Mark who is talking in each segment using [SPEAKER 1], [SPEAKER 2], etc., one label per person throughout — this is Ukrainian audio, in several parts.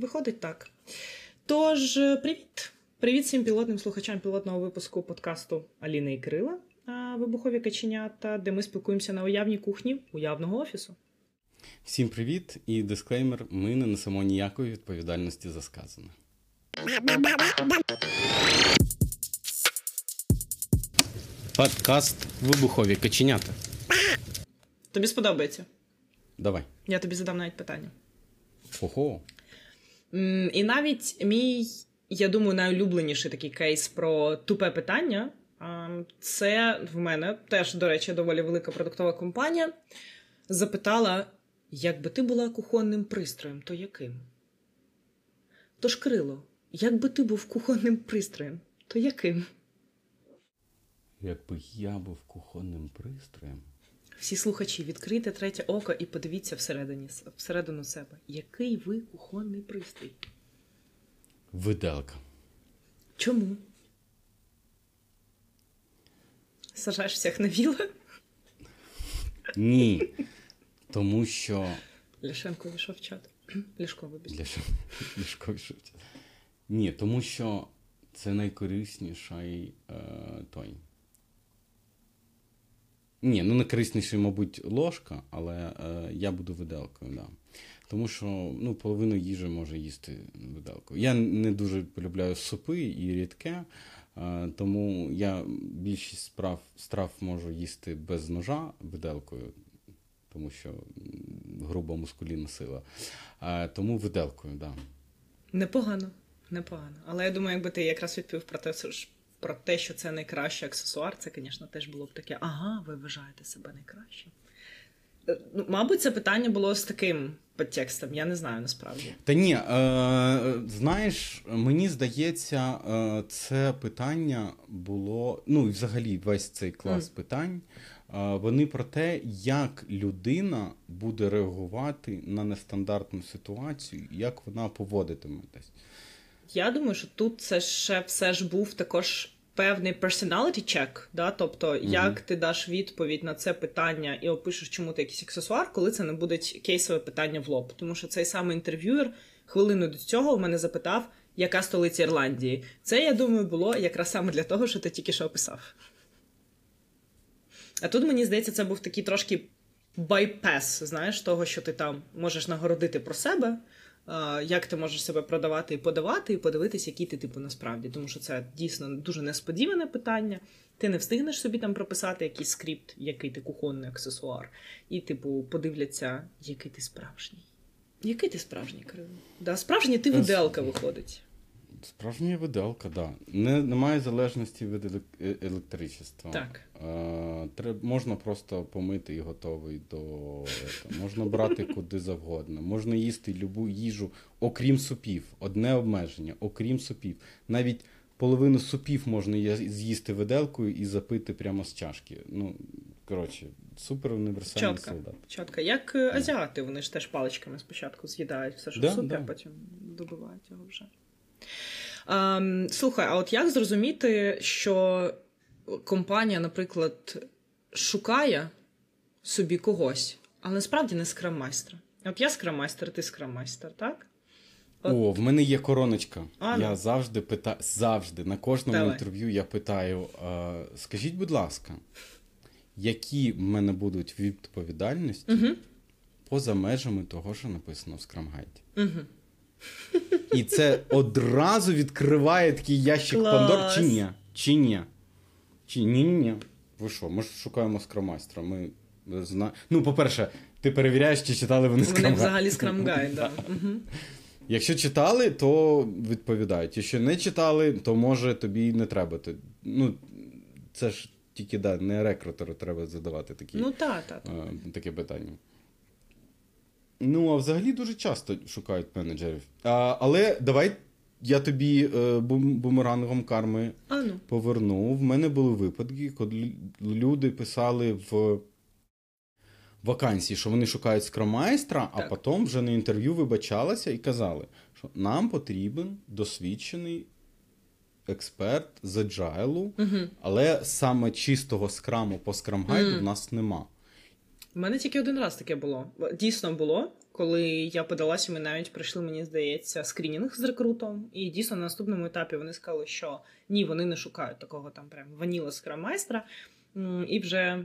[SPEAKER 1] Виходить так. Тож, привіт! Привіт всім пілотним слухачам пілотного випуску подкасту Аліни і Кирила Вибухові каченята, де ми спілкуємося на уявній кухні уявного офісу.
[SPEAKER 2] Всім привіт і дисклеймер: ми не несемо ніякої відповідальності за сказане. Подкаст Вибухові каченята.
[SPEAKER 1] Тобі сподобається?
[SPEAKER 2] Давай.
[SPEAKER 1] Я тобі задам навіть питання.
[SPEAKER 2] Ого.
[SPEAKER 1] І навіть мій, я думаю, найулюбленіший такий кейс про тупе питання. Це в мене теж, до речі, доволі велика продуктова компанія. Запитала, якби ти була кухонним пристроєм, то яким? Тож, Крило, якби ти був кухонним пристроєм, то яким?
[SPEAKER 2] Якби я був кухонним пристроєм.
[SPEAKER 1] Всі слухачі, відкрийте третє око і подивіться всередині, всередину себе. Який ви кухонний пристрій?
[SPEAKER 2] Виделка.
[SPEAKER 1] Чому? Сажаєш всіх на віла?
[SPEAKER 2] Ні. Тому що.
[SPEAKER 1] Ляшенко вийшов в чат. Ляшко, вибіг.
[SPEAKER 2] Ляшко, вийшов в чат. Ні, тому що це найкорисніший е, той. Ні, ну найкорисніший, мабуть, ложка, але е, я буду виделкою, да. Тому що ну, половину їжі може їсти виделкою. Я не дуже полюбляю супи і рідке, е, тому я більшість справ, страв можу їсти без ножа виделкою, тому що груба мускулінна сила. Е, тому виделкою, так. Да.
[SPEAKER 1] Непогано, непогано. Але я думаю, якби ти якраз відповів про те, що про те, що це найкращий аксесуар, це, звісно, теж було б таке, ага, ви вважаєте себе найкращим. Е, ну, Мабуть, це питання було з таким підтекстом, я не знаю насправді.
[SPEAKER 2] Та ні, е, знаєш, мені здається, е, це питання було. Ну, і взагалі, весь цей клас mm. питань. Е, вони про те, як людина буде реагувати на нестандартну ситуацію, як вона поводитиметься.
[SPEAKER 1] Я думаю, що тут це ще все ж був також певний personality check, да? тобто, mm-hmm. як ти даш відповідь на це питання і опишеш, чому ти якийсь аксесуар, коли це не буде кейсове питання в лоб. Тому що цей самий інтерв'юер хвилину до цього в мене запитав, яка столиця Ірландії. Це, я думаю, було якраз саме для того, що ти тільки що описав. А тут, мені здається, це був такий трошки bypass, знаєш, того, що ти там можеш нагородити про себе як ти можеш себе продавати і подавати, і подивитися, який ти типу насправді. Тому що це дійсно дуже несподіване питання. Ти не встигнеш собі там прописати якийсь скрипт, який ти кухонний аксесуар, і, типу, подивляться, який ти справжній. Який ти справжній Кирило? Да, Справжній ти виделка виходить.
[SPEAKER 2] Справжня виделка, так. Да. Не, Немає залежності від е, електричества.
[SPEAKER 1] Так.
[SPEAKER 2] Е, треб, Можна просто помити і готовий до. Це. Можна брати куди завгодно. Можна їсти любу їжу, окрім супів. Одне обмеження, окрім супів. Навіть половину супів можна з'їсти виделкою і запити прямо з чашки. Ну, коротше, супер універсальний Чотка. солдат.
[SPEAKER 1] Чотка. Як е, азіати, вони ж теж паличками спочатку з'їдають все, що да, супер, да. потім добивають його вже. Ем, Слухай, а от як зрозуміти, що компанія, наприклад, шукає собі когось, але насправді не скраммайстра? От я скраммайстер, ти скраммайстер, так?
[SPEAKER 2] От. О, в мене є короночка. А, я ну. завжди питаю, завжди на кожному Давай. інтерв'ю я питаю: е, скажіть, будь ласка, які в мене будуть відповідальності угу. поза межами того, що написано в скрамгайді?
[SPEAKER 1] Угу.
[SPEAKER 2] І це одразу відкриває такий ящик Клас. Пандор, чи ні? Чи ні? Чи ні, ні, ні. Ви що? Ми ж шукаємо скромайстра. Ми зна... Ну, по-перше, ти перевіряєш, чи читали вони скрамгайд.
[SPEAKER 1] Вони взагалі скрамгайд, так.
[SPEAKER 2] Якщо читали, то відповідають. Якщо не читали, то може тобі не треба. Ну, Це ж тільки да, не рекрутеру треба задавати такі,
[SPEAKER 1] ну, та, та, та.
[SPEAKER 2] таке питання. Ну, а взагалі дуже часто шукають менеджерів. А, Але давай я тобі е, бумерангом карми
[SPEAKER 1] а, ну.
[SPEAKER 2] поверну. В мене були випадки, коли люди писали в вакансії, що вони шукають скромайстра, а потім вже на інтерв'ю вибачалися і казали, що нам потрібен досвідчений. Експерт з agile,
[SPEAKER 1] угу.
[SPEAKER 2] але саме чистого скраму по скрамгайду mm. в нас нема.
[SPEAKER 1] У мене тільки один раз таке було. Дійсно було, коли я подалася, ми навіть пройшли, мені здається, скрінінг з рекрутом. І дійсно на наступному етапі вони сказали, що ні, вони не шукають такого там прям vanilla скрам-майстра. І вже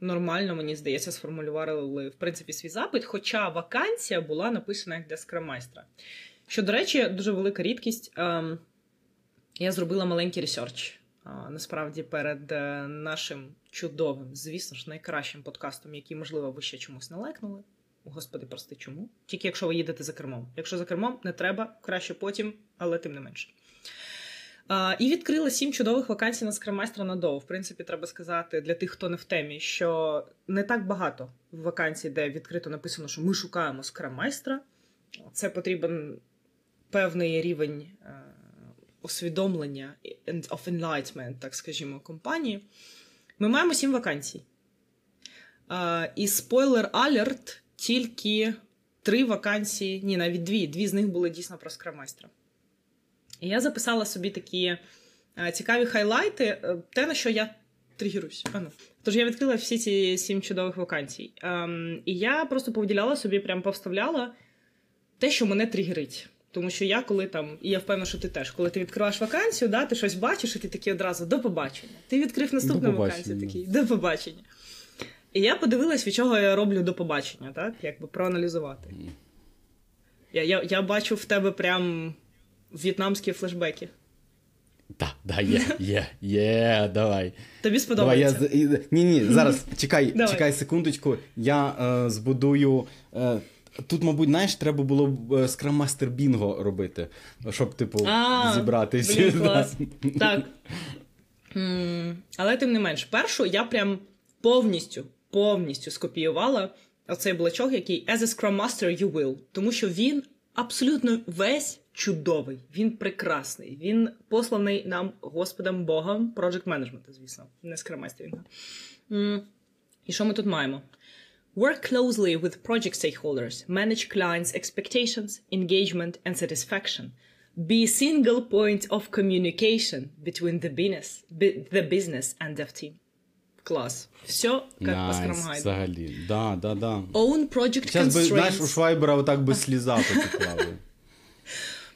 [SPEAKER 1] нормально, мені здається, сформулювали в принципі свій запит, хоча вакансія була написана як для скрам-майстра. Що, до речі, дуже велика рідкість. Ем, Я зробила маленький research. Насправді, перед е, нашим чудовим, звісно ж, найкращим подкастом, який, можливо, ви ще чомусь не лекнули. Господи, прости, чому? Тільки якщо ви їдете за кермом. Якщо за кермом, не треба, краще потім, але тим не менше. І відкрила сім чудових вакансій на скрамайстра на доу. В принципі, треба сказати для тих, хто не в темі, що не так багато вакансій, де відкрито написано, що ми шукаємо скрамайстра. Це потрібен певний рівень е, усвідомлення of enlightenment, так скажімо, компанії. Ми маємо сім вакансій. Е, і спойлер алерт, тільки три вакансії, ні, навіть дві. Дві з них були дійсно про скрамайстра. І я записала собі такі е, цікаві хайлайти, е, те, на що я тригеруюсь. А ну. Тож я відкрила всі ці сім чудових вакансій. Ем, і я просто повділяла собі, прям повставляла те, що мене тригерить. Тому що я коли там, і я впевнена, що ти теж, коли ти відкриваєш вакансію, да, ти щось бачиш, і ти такий одразу до побачення. Ти відкрив наступну вакансію, такий до побачення. І я подивилась, від чого я роблю до побачення, так? Якби проаналізувати. Я, я, я бачу в тебе прям в'єтнамські флешбеки.
[SPEAKER 2] Так, да, є, є, є, давай.
[SPEAKER 1] Тобі
[SPEAKER 2] Давай, я
[SPEAKER 1] сподобається.
[SPEAKER 2] ні, ні, зараз чекай, чекай секундочку. Я е, збудую. Е, тут, мабуть, знаєш, треба було б Scrum Master Bingo робити, щоб, типу,
[SPEAKER 1] А,
[SPEAKER 2] зібрати всі.
[SPEAKER 1] Блін, клас. Так. Але тим не менш, першу я прям повністю, повністю скопіювала оцей блочок, який as a Scrum Master you will. Тому що він абсолютно весь чудовий, він прекрасний. Він посланий нам Господом Богом Project Management, звісно, не Scrum Master. І що ми тут маємо? Work closely with project stakeholders, manage clients' expectations, engagement, and satisfaction. Be a single point of communication between the business, bi- the business and dev team. Клас. Все как по
[SPEAKER 2] Найс,
[SPEAKER 1] скрамгайду.
[SPEAKER 2] взагалі. Да, да, да.
[SPEAKER 1] Own project
[SPEAKER 2] Зараз би, знаєш, у
[SPEAKER 1] constraints.
[SPEAKER 2] Швайбера отак би сліза потекла. би.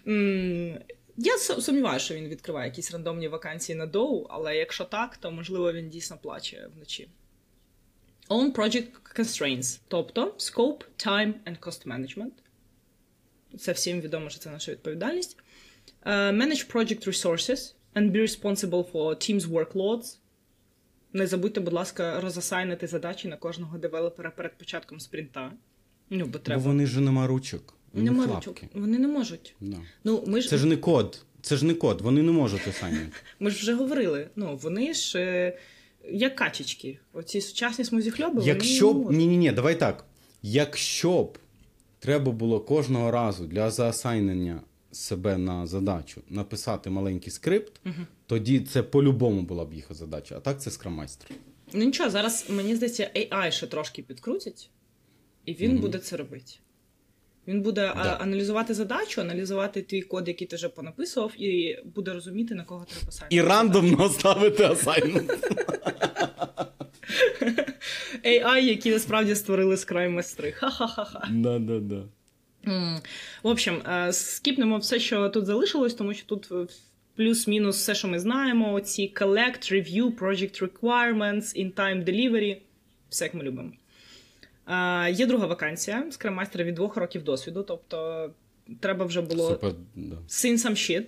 [SPEAKER 1] М, Я су- сумніваюся, що він відкриває якісь рандомні вакансії на доу, але якщо так, то можливо він дійсно плаче вночі. Own project constraints, тобто scope, time and cost management. Це всім відомо, що це наша відповідальність. Е, Manage project resources and be responsible for team's workloads. Не забудьте, будь ласка, розасайнити задачі на кожного девелопера перед початком спринта. Ну, бо
[SPEAKER 2] Бо вони ж нема ручок. вони
[SPEAKER 1] Нема ручок. Вони не можуть.
[SPEAKER 2] Да.
[SPEAKER 1] Ну, ми ж
[SPEAKER 2] Це ж не код. Це ж не код, вони не можуть самі.
[SPEAKER 1] Ми ж вже говорили. Ну, вони ж е, як качечки. Оці сучасні смузіхльоби,
[SPEAKER 2] Якщо б. Ні, ні, ні, давай так. Якщо б треба було кожного разу для заасайнення себе на задачу написати маленький скрипт, тоді це по-любому була б їх задача. А так це скрамайстер.
[SPEAKER 1] Ну нічого, зараз мені здається, AI ще трошки підкрутять, і він
[SPEAKER 2] Мгм.
[SPEAKER 1] буде це робити. Він буде
[SPEAKER 2] Да.
[SPEAKER 1] аналізувати задачу, аналізувати твій код, який ти вже понаписував, і буде розуміти, на кого треба писати.
[SPEAKER 2] І рандомно ставити асайнмент.
[SPEAKER 1] AI, які насправді створили скрай майстри. Ха-ха-ха-ха.
[SPEAKER 2] Да, да, да.
[SPEAKER 1] М. В общем, е, скіпнемо все, що тут залишилось, тому що тут е, плюс-мінус все, що ми знаємо: ці collect, review, project requirements, in time delivery. Все, як ми любимо. Є друга вакансія скраммайстера від двох років досвіду, тобто треба вже було
[SPEAKER 2] Супер, да.
[SPEAKER 1] seen some shit.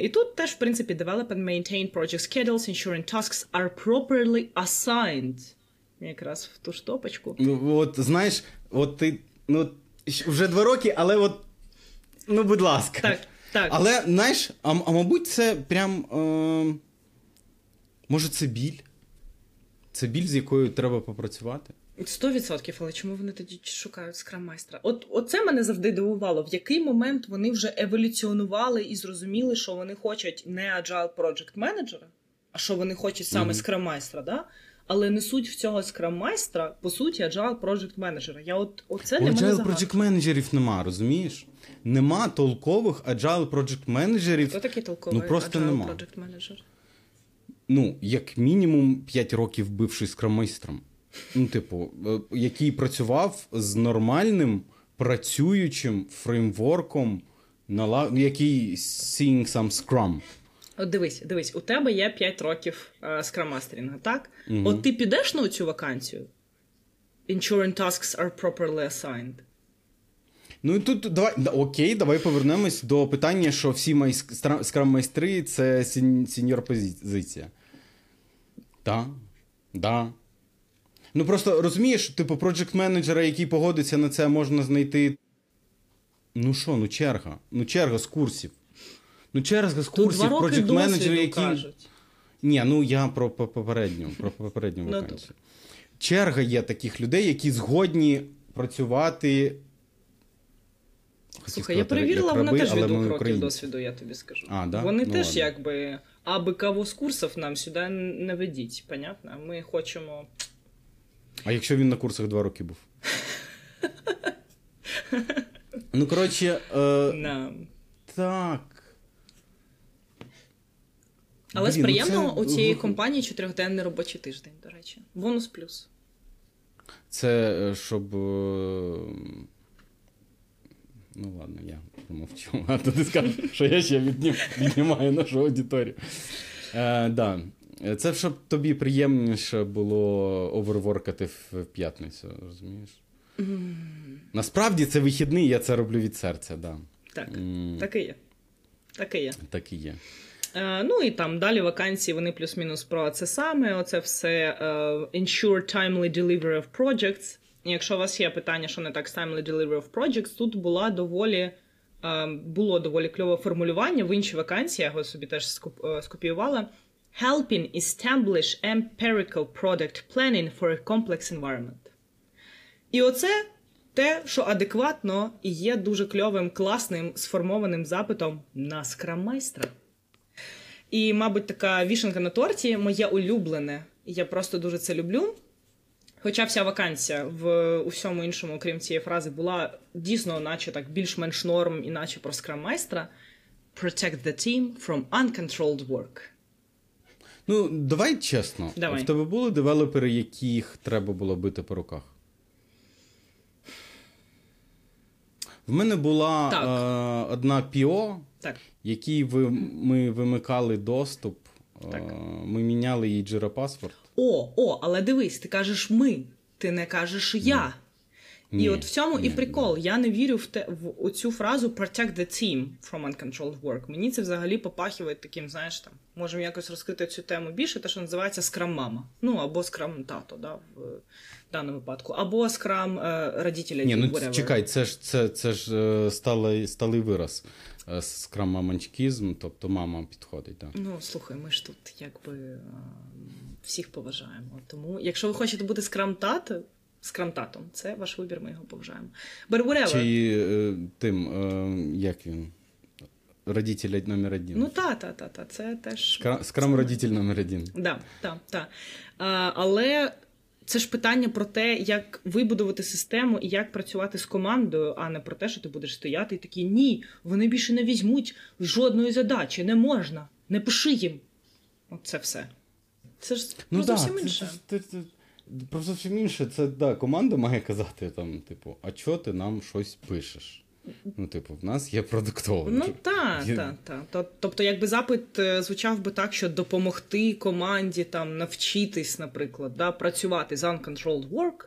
[SPEAKER 1] І тут теж, в принципі, develop and maintain project schedules, ensuring tasks are properly assigned. Якраз в ту штопочку.
[SPEAKER 2] Ну, от знаєш, от ти ну, вже два роки, але от. Ну, будь ласка.
[SPEAKER 1] Так, так.
[SPEAKER 2] Але, знаєш, а, а мабуть, це прям. Е, може, це біль? Це біль, з якою треба попрацювати?
[SPEAKER 1] Сто відсотків, але чому вони тоді шукають скрам-майстра? От оце мене завжди дивувало. В який момент вони вже еволюціонували і зрозуміли, що вони хочуть не agile project менеджера, а що вони хочуть саме
[SPEAKER 2] Мгм.
[SPEAKER 1] скрам-майстра, да? але несуть в цього скрам-майстра, по суті, agile project менеджера. Я от оце мене
[SPEAKER 2] Agile project менеджерів нема, розумієш? Нема толкових agile project менеджерів.
[SPEAKER 1] Хто такий толковий
[SPEAKER 2] Ну, просто
[SPEAKER 1] agile
[SPEAKER 2] нема.
[SPEAKER 1] project менеджер?
[SPEAKER 2] Ну, як мінімум 5 років бивший скромайстром. Ну, типу, е, який працював з нормальним працюючим фреймворком, нала- який seeing some Scrum.
[SPEAKER 1] От дивись, дивись, у тебе є 5 років е, скрам-мастерінгу, так?
[SPEAKER 2] Мгм.
[SPEAKER 1] От ти підеш на цю вакансію? Ensuring tasks are properly assigned.
[SPEAKER 2] Ну і тут давай окей, давай повернемось до питання, що всі май скрам майстри це сіньор позиція. Так, да. Ну просто розумієш, типу, проджект менеджера, який погодиться на це, можна знайти. Ну що, ну черга. Ну черга з курсів. Ну черга з курсів, проджект
[SPEAKER 1] досвіду
[SPEAKER 2] менеджери, які.
[SPEAKER 1] кажуть.
[SPEAKER 2] Ні, ну я про попередню, про попередню
[SPEAKER 1] Ну,
[SPEAKER 2] вакансію. Черга є таких людей, які згодні працювати. Хотів
[SPEAKER 1] Слухай, я перевірила,
[SPEAKER 2] як
[SPEAKER 1] вона теж від двох років досвіду, я тобі скажу.
[SPEAKER 2] А, да?
[SPEAKER 1] Вони
[SPEAKER 2] Ну,
[SPEAKER 1] теж
[SPEAKER 2] ладно.
[SPEAKER 1] якби. Аби кого з курсів нам сюди не ведіть, понятно? Ми хочемо.
[SPEAKER 2] А якщо він на курсах два роки був? ну, коротше, е,
[SPEAKER 1] На...
[SPEAKER 2] так.
[SPEAKER 1] Але з
[SPEAKER 2] Блін, ну
[SPEAKER 1] приємного
[SPEAKER 2] це
[SPEAKER 1] у цієї компанії чотирьохденний робочий тиждень, до речі. Бонус плюс.
[SPEAKER 2] Це е, щоб. е, Ну, ладно, я промовчу. А то ти скажеш, що я ще віднім, віднімаю нашу аудиторію. Е, да. Це щоб тобі приємніше було оверворкати в п'ятницю, розумієш? Насправді це вихідний, я це роблю від серця, да.
[SPEAKER 1] Так,
[SPEAKER 2] М,
[SPEAKER 1] так і є. Так і є.
[SPEAKER 2] так і є.
[SPEAKER 1] Е, ну і там далі вакансії вони плюс-мінус про це саме. Оце все е, ensure timely delivery of projects. І якщо у вас є питання, що не так з timely delivery of projects, тут була доволі. е, Було доволі кльове формулювання в іншій вакансії, я його собі теж скоп- е, скопіювала. Helping establish empirical product planning for a complex environment. І оце те, що адекватно і є дуже кльовим, класним, сформованим запитом на скрам-майстра. І, мабуть, така вішенка на торті моє улюблене. Я просто дуже це люблю. Хоча вся вакансія в усьому іншому, окрім цієї фрази, була дійсно, наче так більш-менш норм, іначе про скрам-майстра. Protect the team from uncontrolled work.
[SPEAKER 2] Ну, давай чесно.
[SPEAKER 1] Давай.
[SPEAKER 2] В тебе були девелопери, яких треба було бити по руках? В мене була е, одна PO,
[SPEAKER 1] Так,
[SPEAKER 2] якій ви, ми вимикали доступ.
[SPEAKER 1] Так.
[SPEAKER 2] Е, ми міняли Jira Password.
[SPEAKER 1] О, о, але дивись, ти кажеш ми, ти не кажеш я. І от в цьому
[SPEAKER 2] ні,
[SPEAKER 1] і прикол. Я не вірю в те в цю фразу protect the team from uncontrolled work. Мені це взагалі попахиває таким, знаєш, там можемо якось розкрити цю тему більше, те, що називається скрам-мама. Ну або скрам-тато, да, в даному випадку, або скрам е, родителя.
[SPEAKER 2] Ні, ну
[SPEAKER 1] whatever.
[SPEAKER 2] чекай, це ж це, це ж е, сталий, сталий вираз. Е, Скрам-маманчкізм, тобто мама підходить. Так.
[SPEAKER 1] Ну, слухай, ми ж тут якби е, всіх поважаємо. Тому, якщо ви хочете бути скрам-тато, скрам-татом, це ваш вибір, ми його поважаємо. But.
[SPEAKER 2] Чи е, тим, е, як він? Родитель номер один.
[SPEAKER 1] Ну, та, та, та, та, це теж.
[SPEAKER 2] Скра- Скрам-родитель номер один.
[SPEAKER 1] Да, та, та. А, але це ж питання про те, як вибудувати систему і як працювати з командою, а не про те, що ти будеш стояти і такий ні, вони більше не візьмуть жодної задачі, не можна, не пиши їм. От це все. Це ж
[SPEAKER 2] Ну
[SPEAKER 1] про
[SPEAKER 2] да,
[SPEAKER 1] зовсім інше.
[SPEAKER 2] це- це- це- Про зовсім інше, це да, команда має казати там, типу, а чого ти нам щось пишеш? Ну, типу, в нас є продуктовий.
[SPEAKER 1] Ну та,
[SPEAKER 2] Є-
[SPEAKER 1] та, та. Тобто, якби запит е, звучав би так, що допомогти команді там навчитись, наприклад, да, працювати з uncontrolled work.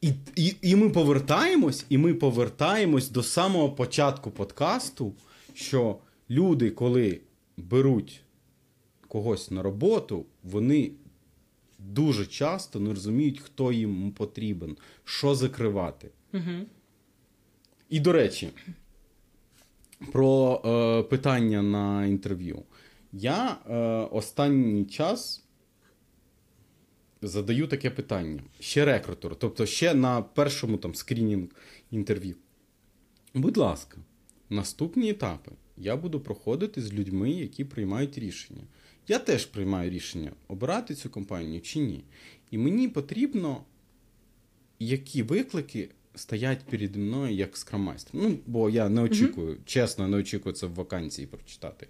[SPEAKER 2] І, і, і ми повертаємось, і ми повертаємось до самого початку подкасту, що люди, коли беруть когось на роботу, вони дуже часто не розуміють, хто їм потрібен, що закривати.
[SPEAKER 1] Угу.
[SPEAKER 2] І до речі, про е, питання на інтерв'ю. Я е, останній час задаю таке питання. Ще рекрутеру, тобто ще на першому там скрінінг інтерв'ю. Будь ласка, наступні етапи я буду проходити з людьми, які приймають рішення. Я теж приймаю рішення, обирати цю компанію чи ні. І мені потрібно які виклики стоять переді мною як скрамайстер. Ну, бо я не очікую, чесно, не очікую це в вакансії прочитати.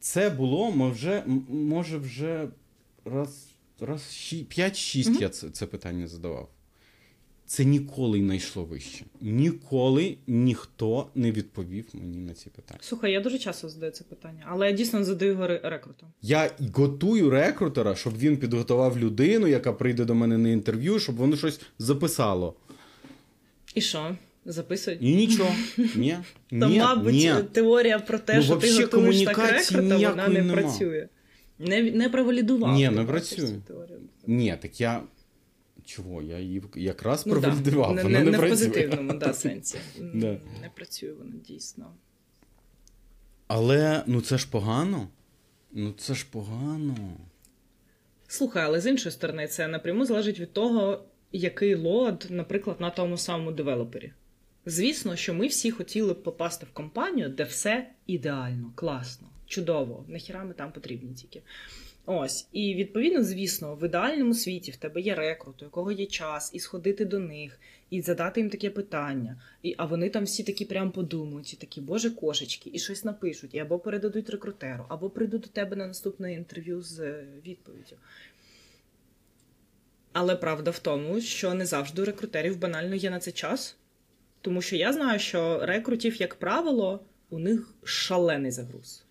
[SPEAKER 2] Це було, ми вже, м- може, вже раз раз 5-6 я це, це питання задавав. Це ніколи не йшло вище. Ніколи ніхто не відповів мені на ці питання.
[SPEAKER 1] Слухай, я дуже часто задаю це питання, але я дійсно задаю його ре-
[SPEAKER 2] Я готую рекрутера, щоб він підготував людину, яка прийде до мене на інтерв'ю, щоб воно щось записало.
[SPEAKER 1] І що? Записують?
[SPEAKER 2] І нічого. Ні.
[SPEAKER 1] Та,
[SPEAKER 2] ні,
[SPEAKER 1] мабуть,
[SPEAKER 2] ні.
[SPEAKER 1] теорія про те,
[SPEAKER 2] Ну,
[SPEAKER 1] що ти готуєш так рекрута, вона не
[SPEAKER 2] нема.
[SPEAKER 1] працює. Не, не провалідував.
[SPEAKER 2] Ні, не працює.
[SPEAKER 1] теорію.
[SPEAKER 2] Ні, так я. Чого? Я її якраз
[SPEAKER 1] Ну, да.
[SPEAKER 2] провалідував.
[SPEAKER 1] Не, не,
[SPEAKER 2] не,
[SPEAKER 1] в позитивному да, сенсі.
[SPEAKER 2] Да.
[SPEAKER 1] Не працює вона дійсно.
[SPEAKER 2] Але ну це ж погано. Ну це ж погано.
[SPEAKER 1] Слухай, але з іншої сторони, це напряму залежить від того, який лот, наприклад, на тому самому девелопері. Звісно, що ми всі хотіли б попасти в компанію, де все ідеально, класно, чудово. Нахіра ми там потрібні тільки. Ось, і відповідно, звісно, в ідеальному світі в тебе є рекрут, у якого є час, і сходити до них, і задати їм таке питання. І, а вони там всі такі прям подумають, і такі, боже, кошечки, і щось напишуть, і або передадуть рекрутеру, або прийдуть до тебе на наступне інтерв'ю з е, відповіддю. Але правда в тому, що не завжди у рекрутерів банально є на це час. Тому що я знаю, що рекрутів, як правило, у них шалений загруз.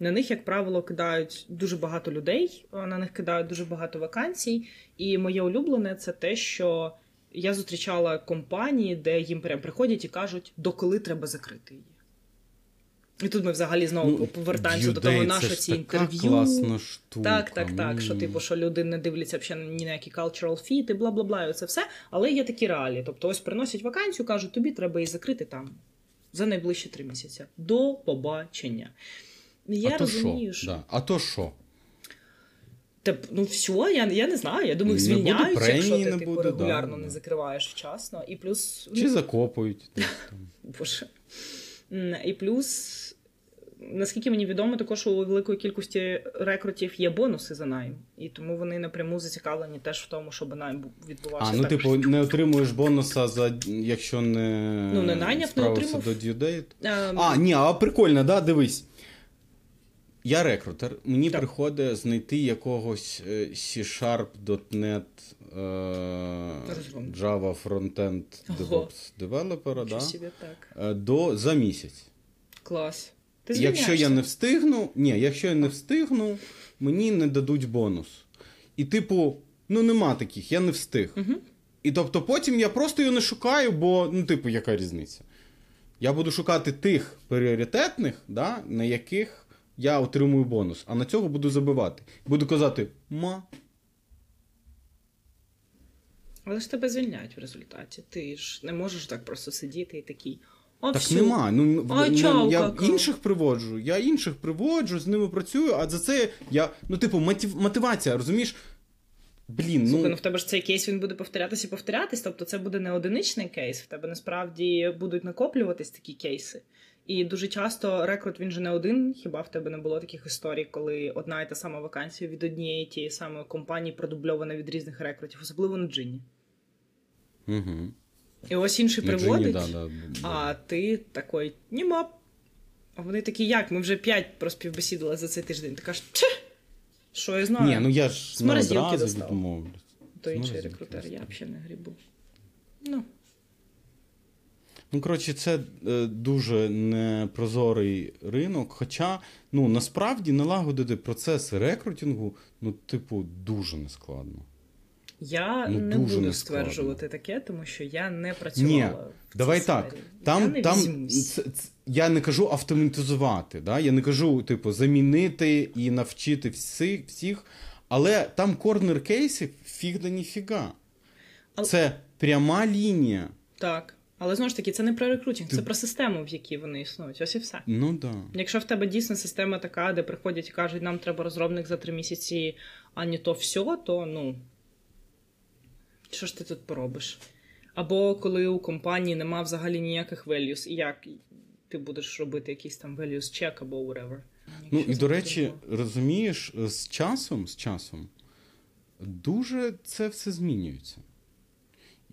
[SPEAKER 1] На них, як правило, кидають дуже багато людей, на них кидають дуже багато вакансій. І моє улюблене це те, що я зустрічала компанії, де їм прям приходять і кажуть, доколи треба закрити її. І тут ми взагалі знову
[SPEAKER 2] Ну,
[SPEAKER 1] повертаємося до того, на що ці інтерв'ю.
[SPEAKER 2] класна штука.
[SPEAKER 1] Так, так, так. Що, типу, що люди не дивляться взагалі ні на які cultural fit і бла бла бла, і це все. Але є такі реалії. Тобто, ось приносять вакансію, кажуть, тобі треба її закрити там за найближчі три місяці. До побачення. Я
[SPEAKER 2] а то
[SPEAKER 1] розумію,
[SPEAKER 2] що?
[SPEAKER 1] що
[SPEAKER 2] Да. А то що?
[SPEAKER 1] Теп, ну все, я, я не знаю. Я думаю,
[SPEAKER 2] буде
[SPEAKER 1] звільняють, якщо ти
[SPEAKER 2] не
[SPEAKER 1] типу,
[SPEAKER 2] буде,
[SPEAKER 1] регулярно
[SPEAKER 2] да,
[SPEAKER 1] не закриваєш вчасно. І плюс
[SPEAKER 2] Чи
[SPEAKER 1] ну,
[SPEAKER 2] закопують там.
[SPEAKER 1] Боже. І плюс, наскільки мені відомо, також у великої кількості рекрутів є бонуси за найм. І тому вони напряму зацікавлені теж в тому, щоб найм відбувався.
[SPEAKER 2] А, ну
[SPEAKER 1] так.
[SPEAKER 2] типу, не отримуєш бонуса за якщо не
[SPEAKER 1] Ну, не найняв, не отримав.
[SPEAKER 2] до date.
[SPEAKER 1] Ем,
[SPEAKER 2] А, ні, а прикольно, да, дивись. Я рекрутер, мені
[SPEAKER 1] Так.
[SPEAKER 2] приходить знайти якогось е, C-Sharp, .NET, е, Java Frontend DevOps девелопера, да,
[SPEAKER 1] так.
[SPEAKER 2] е, до, за місяць.
[SPEAKER 1] Клас. Ти
[SPEAKER 2] Якщо я не встигну, ні, якщо я не встигну, мені не дадуть бонус. І, типу, ну нема таких, я не встиг.
[SPEAKER 1] Мгм.
[SPEAKER 2] І тобто потім я просто його не шукаю, бо, ну, типу, яка різниця? Я буду шукати тих пріоритетних, да, на яких я отримую бонус, а на цього буду забивати. Буду казати, ма.
[SPEAKER 1] Але ж тебе звільняють в результаті. Ти ж не можеш так просто сидіти і такий. О,
[SPEAKER 2] Так
[SPEAKER 1] всю.
[SPEAKER 2] нема. Ну,
[SPEAKER 1] А
[SPEAKER 2] ну,
[SPEAKER 1] чого,
[SPEAKER 2] я
[SPEAKER 1] кака?
[SPEAKER 2] інших приводжу, я інших приводжу, з ними працюю, а за це я. Ну, типу, мотив, мотивація, розумієш? Блін,
[SPEAKER 1] Слухай, ну
[SPEAKER 2] ну.
[SPEAKER 1] в тебе ж цей кейс він буде повторятися і повторятись, тобто це буде не одиничний кейс, в тебе насправді будуть накоплюватись такі кейси. І дуже часто рекрут він же не один. Хіба в тебе не було таких історій, коли одна і та сама вакансія від однієї тієї самої компанії продубльована від різних рекрутів, особливо на джині.
[SPEAKER 2] Угу.
[SPEAKER 1] І ось інший
[SPEAKER 2] На Джині,
[SPEAKER 1] приводить,
[SPEAKER 2] да, да, да.
[SPEAKER 1] а ти такий німа. А вони такі, як? Ми вже п'ять проспівбесідали за цей тиждень. Ти кажеш, «Тьф, що я знаю?
[SPEAKER 2] Ні, ну я ж
[SPEAKER 1] морозилки
[SPEAKER 2] одразу відмовлюсь.
[SPEAKER 1] То інший рекрутер, я взагалі не грібу. Ну.
[SPEAKER 2] Ну, коротше, це е, дуже непрозорий ринок. Хоча, ну, насправді налагодити процес рекрутингу, ну, типу, дуже нескладно.
[SPEAKER 1] Я
[SPEAKER 2] Ну,
[SPEAKER 1] не
[SPEAKER 2] дуже
[SPEAKER 1] буду
[SPEAKER 2] нескладно.
[SPEAKER 1] стверджувати таке, тому що я не працювала.
[SPEAKER 2] Ні,
[SPEAKER 1] в цій
[SPEAKER 2] Давай
[SPEAKER 1] сфері.
[SPEAKER 2] так.
[SPEAKER 1] я не
[SPEAKER 2] там це, це, я не кажу автоматизувати, да? я не кажу, типу, замінити і навчити всіх, всіх але там корнер кейси фіг да ніфіга.
[SPEAKER 1] Але-
[SPEAKER 2] Це пряма лінія.
[SPEAKER 1] Так. Але знову ж таки, це не про рекрутинг,
[SPEAKER 2] Ти-
[SPEAKER 1] це про систему, в якій вони існують. Ось і все.
[SPEAKER 2] Ну да.
[SPEAKER 1] Якщо в тебе дійсно система така, де приходять і кажуть, нам треба розробник за три місяці, а не то все, то ну. Що ж ти тут поробиш? Або коли у компанії нема взагалі ніяких values, і як ти будеш робити якийсь там values check або whatever.
[SPEAKER 2] Ну і до речі,
[SPEAKER 1] потрібно.
[SPEAKER 2] розумієш, з часом, з часом дуже це все змінюється.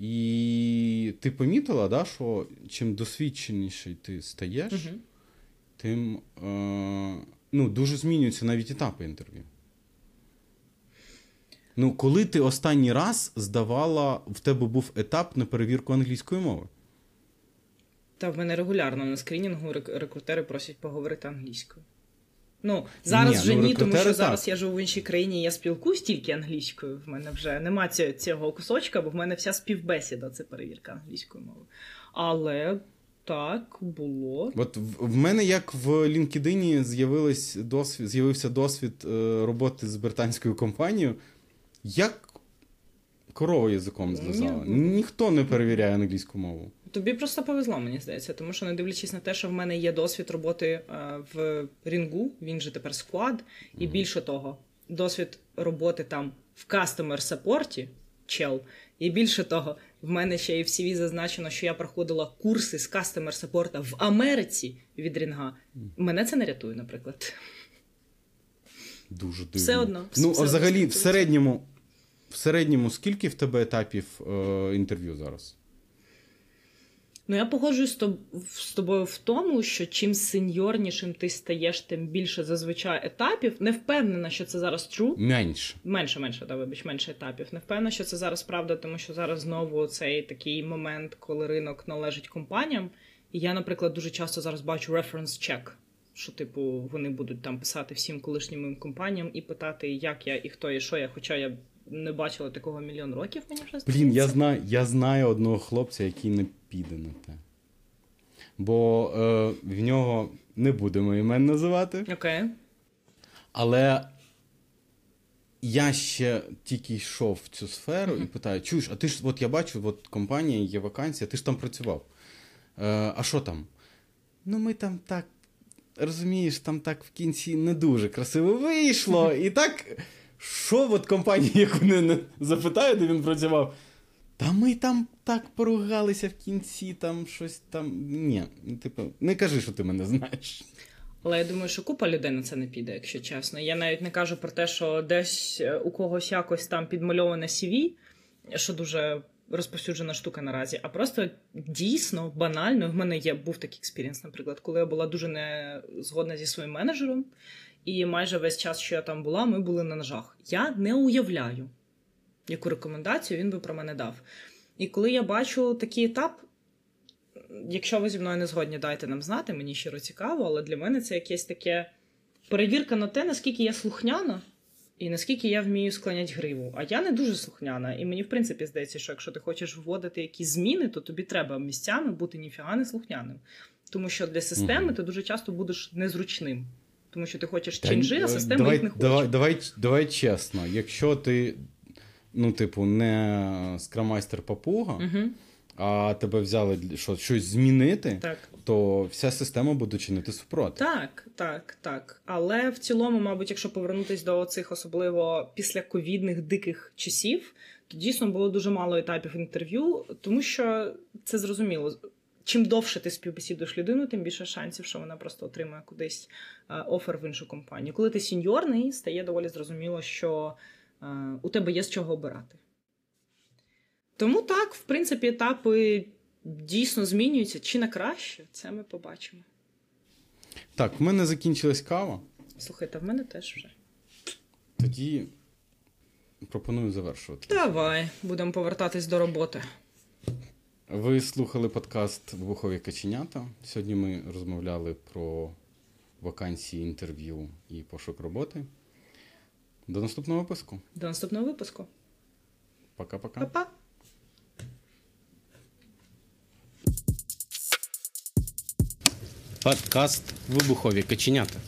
[SPEAKER 2] І ти помітила, да, що чим досвідченіший ти стаєш,
[SPEAKER 1] Мгм.
[SPEAKER 2] тим е, ну, дуже змінюються навіть етапи інтерв'ю. Ну, коли ти останній раз здавала, в тебе був етап на перевірку англійської мови?
[SPEAKER 1] Та в мене регулярно на скрінінгу рекрутери просять поговорити англійською. Ну, зараз
[SPEAKER 2] Ні,
[SPEAKER 1] вже
[SPEAKER 2] ну,
[SPEAKER 1] ні, тому що зараз
[SPEAKER 2] так.
[SPEAKER 1] я живу в іншій країні, я спілкуюсь тільки англійською. В мене вже нема цього, кусочка, бо в мене вся співбесіда це перевірка англійської мови. Але так було.
[SPEAKER 2] От в, в мене як в LinkedIn з'явилось досвід, з'явився досвід е, роботи з британською компанією, як корова язиком зв'язала.
[SPEAKER 1] Ні.
[SPEAKER 2] Ніхто не перевіряє англійську мову.
[SPEAKER 1] Тобі просто повезло, мені здається, тому що не дивлячись на те, що в мене є досвід роботи е, в Рінгу, він же тепер склад, і більше того, досвід роботи там в customer саппорті, чел. І більше того, в мене ще і в CV зазначено, що я проходила курси з customer саппорта в Америці від Рінга. Мене це не рятує, наприклад.
[SPEAKER 2] Дуже дивно.
[SPEAKER 1] Все одно,
[SPEAKER 2] Ну,
[SPEAKER 1] все
[SPEAKER 2] а взагалі, в середньому, в середньому, скільки в тебе етапів е, інтерв'ю зараз?
[SPEAKER 1] Ну, я погоджуюсь з тоб- з тобою в тому, що чим сеньорнішим ти стаєш, тим більше зазвичай етапів. Не впевнена, що це зараз true.
[SPEAKER 2] Менше.
[SPEAKER 1] Менше, менше, да, вибач, менше етапів. Не впевнена, що це зараз правда, тому що зараз знову цей такий момент, коли ринок належить компаніям. І я, наприклад, дуже часто зараз бачу reference check, що, типу, вони будуть там писати всім колишнім моїм компаніям і питати, як я і хто і що я, хоча я не бачила такого мільйон років, мені вже
[SPEAKER 2] Блін, я знаю, я знаю одного хлопця, який не піде на те. Бо е, в нього не будемо імен називати.
[SPEAKER 1] Окей.
[SPEAKER 2] Але я ще тільки йшов в цю сферу і питаю: чуєш, а ти ж, от я бачу, от компанія, є вакансія, ти ж там працював. Е, а що там? Ну, ми там так. Розумієш, там так в кінці не дуже красиво вийшло. І так, що от компанія, яку не, не запитаю, де він працював. Та ми там так поругалися в кінці, там щось там. Ні, типу, не кажи, що ти мене знаєш.
[SPEAKER 1] Але я думаю, що купа людей на це не піде, якщо чесно. Я навіть не кажу про те, що десь е, у когось якось там підмальоване CV, що дуже розповсюджена штука наразі, а просто дійсно банально. В мене є був такий experience, наприклад, коли я була дуже не згодна зі своїм менеджером, і майже весь час, що я там була, ми були на ножах. Я не уявляю, яку рекомендацію він би про мене дав. І коли я бачу такий етап, якщо ви зі мною не згодні, дайте нам знати, мені щиро цікаво, але для мене це якесь таке перевірка на те, наскільки я слухняна і наскільки я вмію склонять гриву. А я не дуже слухняна, і мені, в принципі, здається, що якщо ти хочеш вводити якісь зміни, то тобі треба місцями бути ніфіга не слухняним. Тому що для системи ти дуже часто будеш незручним. Тому що ти хочеш чинжи, а система
[SPEAKER 2] давай,
[SPEAKER 1] їх не хоче.
[SPEAKER 2] Давай, давай, давай чесно, якщо ти, ну, типу, не скрамайстер папуга,
[SPEAKER 1] Угу,
[SPEAKER 2] а тебе взяли що, щось змінити,
[SPEAKER 1] так.
[SPEAKER 2] то вся система буде чинити супроти.
[SPEAKER 1] Так, так, так. Але в цілому, мабуть, якщо повернутися до цих особливо післяковідних диких часів, то дійсно було дуже мало етапів інтерв'ю, тому що це зрозуміло. Чим довше ти співбесідуєш людину, тим більше шансів, що вона просто отримає кудись е, офер в іншу компанію. Коли ти сіньорний, стає доволі зрозуміло, що у тебе є з чого обирати. Тому так, в принципі, етапи дійсно змінюються чи на краще, це ми побачимо.
[SPEAKER 2] Так, в мене закінчилась кава.
[SPEAKER 1] Слухайте, в мене теж вже.
[SPEAKER 2] Тоді пропоную завершувати.
[SPEAKER 1] Давай, будемо повертатись до роботи.
[SPEAKER 2] Ви слухали подкаст Вибухові каченята. Сьогодні ми розмовляли про вакансії, інтерв'ю і пошук роботи. До наступного випуску.
[SPEAKER 1] До наступного випуску.
[SPEAKER 2] Пока-пока.
[SPEAKER 1] Па-па!
[SPEAKER 3] Подкаст Вибухові каченята.